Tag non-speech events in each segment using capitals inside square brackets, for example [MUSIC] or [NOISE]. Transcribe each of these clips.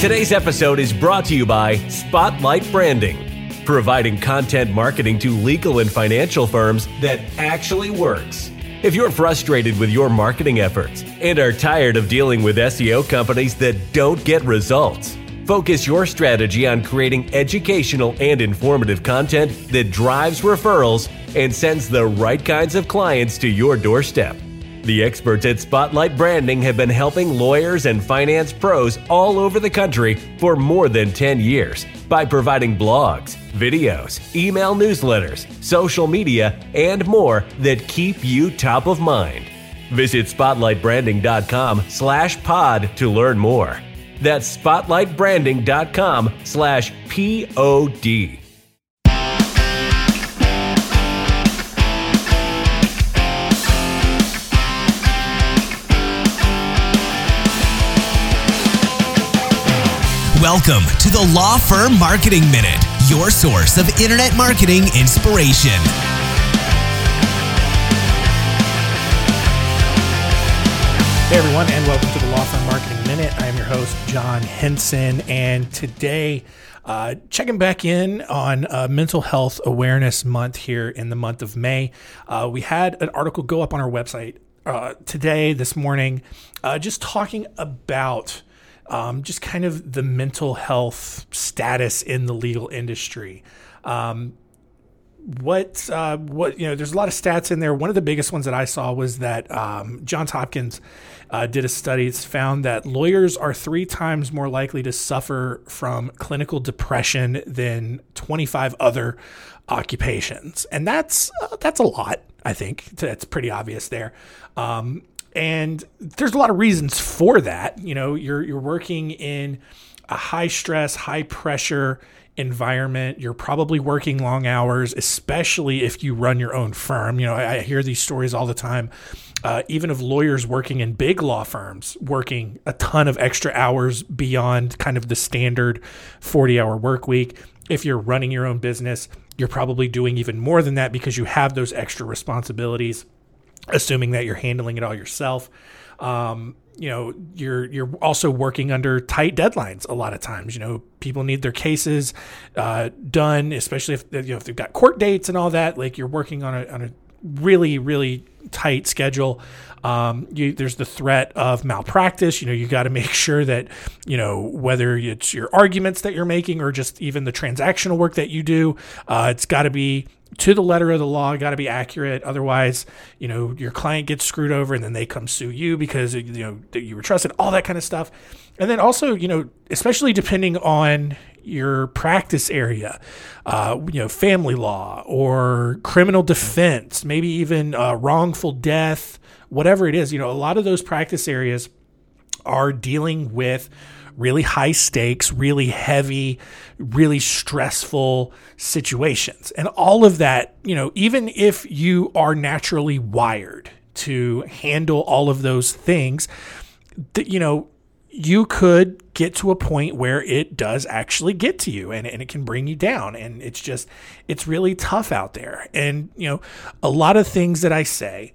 Today's episode is brought to you by Spotlight Branding, providing content marketing to legal and financial firms that actually works. If you're frustrated with your marketing efforts and are tired of dealing with SEO companies that don't get results, focus your strategy on creating educational and informative content that drives referrals and sends the right kinds of clients to your doorstep. The experts at Spotlight Branding have been helping lawyers and finance pros all over the country for more than 10 years by providing blogs, videos, email newsletters, social media, and more that keep you top of mind. Visit spotlightbranding.com slash pod to learn more. That's spotlightbranding.com slash P-O-D. Welcome to the Law Firm Marketing Minute, your source of internet marketing inspiration. Hey everyone, and welcome to the Law Firm Marketing Minute. I am your host, John Henson, and today, uh, checking back in on uh, Mental Health Awareness Month here in the month of May. Uh, we had an article go up on our website uh, today, this morning, uh, just talking about um, just kind of the mental health status in the legal industry. Um, what uh, what you know? There's a lot of stats in there. One of the biggest ones that I saw was that um, Johns Hopkins uh, did a study. It's found that lawyers are three times more likely to suffer from clinical depression than 25 other occupations, and that's uh, that's a lot. I think that's pretty obvious there. Um, and there's a lot of reasons for that. You know, you're you're working in a high stress, high pressure environment. You're probably working long hours, especially if you run your own firm. You know, I, I hear these stories all the time. Uh, even of lawyers working in big law firms, working a ton of extra hours beyond kind of the standard 40 hour work week. If you're running your own business, you're probably doing even more than that because you have those extra responsibilities assuming that you're handling it all yourself. Um, you know, you're you're also working under tight deadlines a lot of times. You know, people need their cases uh, done, especially if you know if they've got court dates and all that. Like you're working on a on a really really tight schedule. Um, you, there's the threat of malpractice. You know, you got to make sure that you know whether it's your arguments that you're making or just even the transactional work that you do. Uh, it's got to be to the letter of the law, got to be accurate. Otherwise, you know, your client gets screwed over and then they come sue you because, you know, you were trusted, all that kind of stuff. And then also, you know, especially depending on your practice area, uh, you know, family law or criminal defense, maybe even uh, wrongful death, whatever it is, you know, a lot of those practice areas are dealing with really high stakes, really heavy, really stressful situations. And all of that, you know, even if you are naturally wired to handle all of those things, you know, you could get to a point where it does actually get to you and, and it can bring you down. And it's just, it's really tough out there. And, you know, a lot of things that I say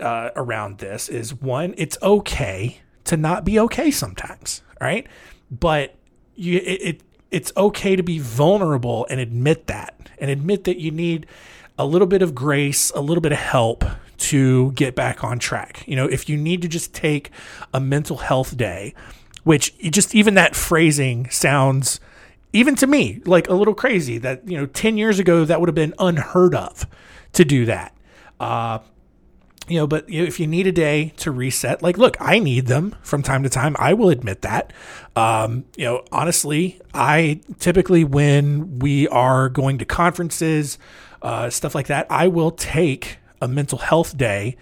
uh, around this is one, it's okay to not be okay sometimes, right? But you it, it it's okay to be vulnerable and admit that and admit that you need a little bit of grace, a little bit of help to get back on track. You know, if you need to just take a mental health day, which just even that phrasing sounds even to me like a little crazy that you know 10 years ago that would have been unheard of to do that uh, you know, but if you need a day to reset, like, look, I need them from time to time. I will admit that. Um, you know, honestly, I typically, when we are going to conferences, uh, stuff like that, I will take a mental health day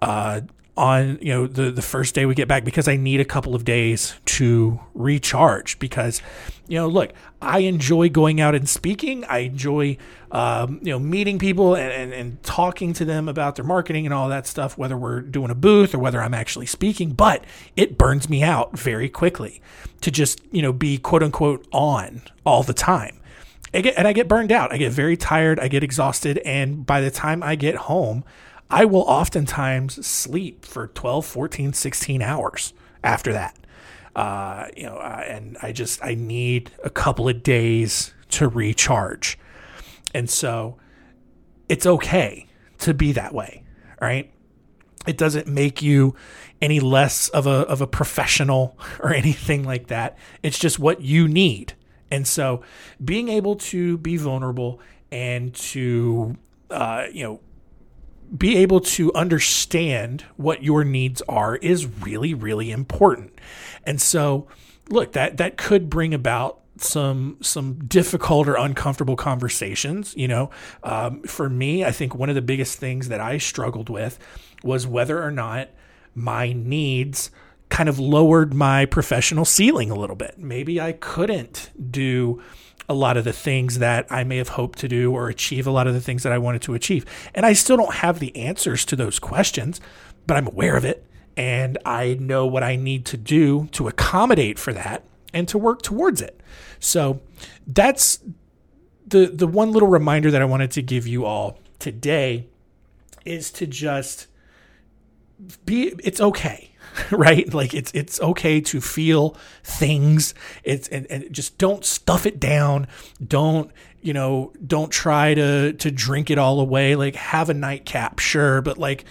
uh, on you know the the first day we get back because I need a couple of days to recharge because you know look I enjoy going out and speaking. I enjoy um, you know meeting people and, and, and talking to them about their marketing and all that stuff whether we're doing a booth or whether I'm actually speaking but it burns me out very quickly to just you know be quote unquote on all the time I get, and I get burned out I get very tired I get exhausted and by the time I get home I will oftentimes sleep for 12, 14, 16 hours after that. uh, you know, and I just I need a couple of days to recharge, and so it's okay to be that way, right? It doesn't make you any less of a of a professional [LAUGHS] or anything like that. It's just what you need. And so being able to be vulnerable and to uh, you know be able to understand what your needs are is really really important. And so look, that that could bring about some some difficult or uncomfortable conversations. You know, um, for me, I think one of the biggest things that I struggled with was whether or not my needs kind of lowered my professional ceiling a little bit. Maybe I couldn't do a lot of the things that I may have hoped to do or achieve a lot of the things that I wanted to achieve. And I still don't have the answers to those questions, but I'm aware of it and I know what I need to do to accommodate for that and to work towards it. So that's the the one little reminder that I wanted to give you all today is to just be it's okay [LAUGHS] right like it's it's okay to feel things it's and, and just don't stuff it down don't you know don't try to to drink it all away like have a nightcap sure but like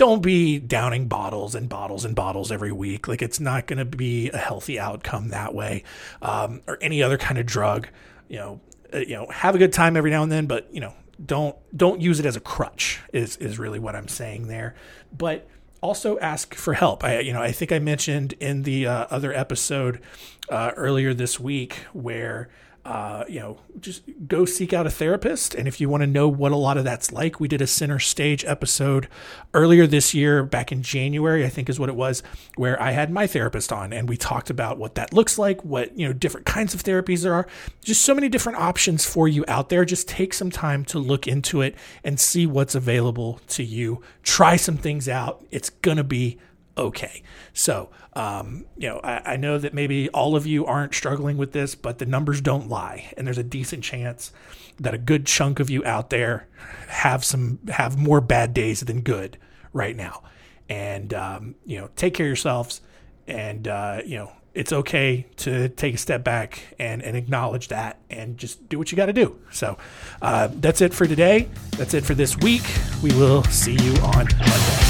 don't be downing bottles and bottles and bottles every week. Like it's not going to be a healthy outcome that way, um, or any other kind of drug. You know, uh, you know, have a good time every now and then, but you know, don't don't use it as a crutch. Is is really what I'm saying there. But also ask for help. I you know I think I mentioned in the uh, other episode uh, earlier this week where uh, you know, just go seek out a therapist. And if you want to know what a lot of that's like, we did a center stage episode earlier this year, back in January, I think is what it was, where I had my therapist on and we talked about what that looks like, what, you know, different kinds of therapies there are. Just so many different options for you out there. Just take some time to look into it and see what's available to you. Try some things out. It's going to be okay. So, um, you know, I, I, know that maybe all of you aren't struggling with this, but the numbers don't lie, and there's a decent chance that a good chunk of you out there have some have more bad days than good right now. And um, you know, take care of yourselves, and uh, you know, it's okay to take a step back and, and acknowledge that and just do what you got to do. So uh, that's it for today. That's it for this week. We will see you on Monday.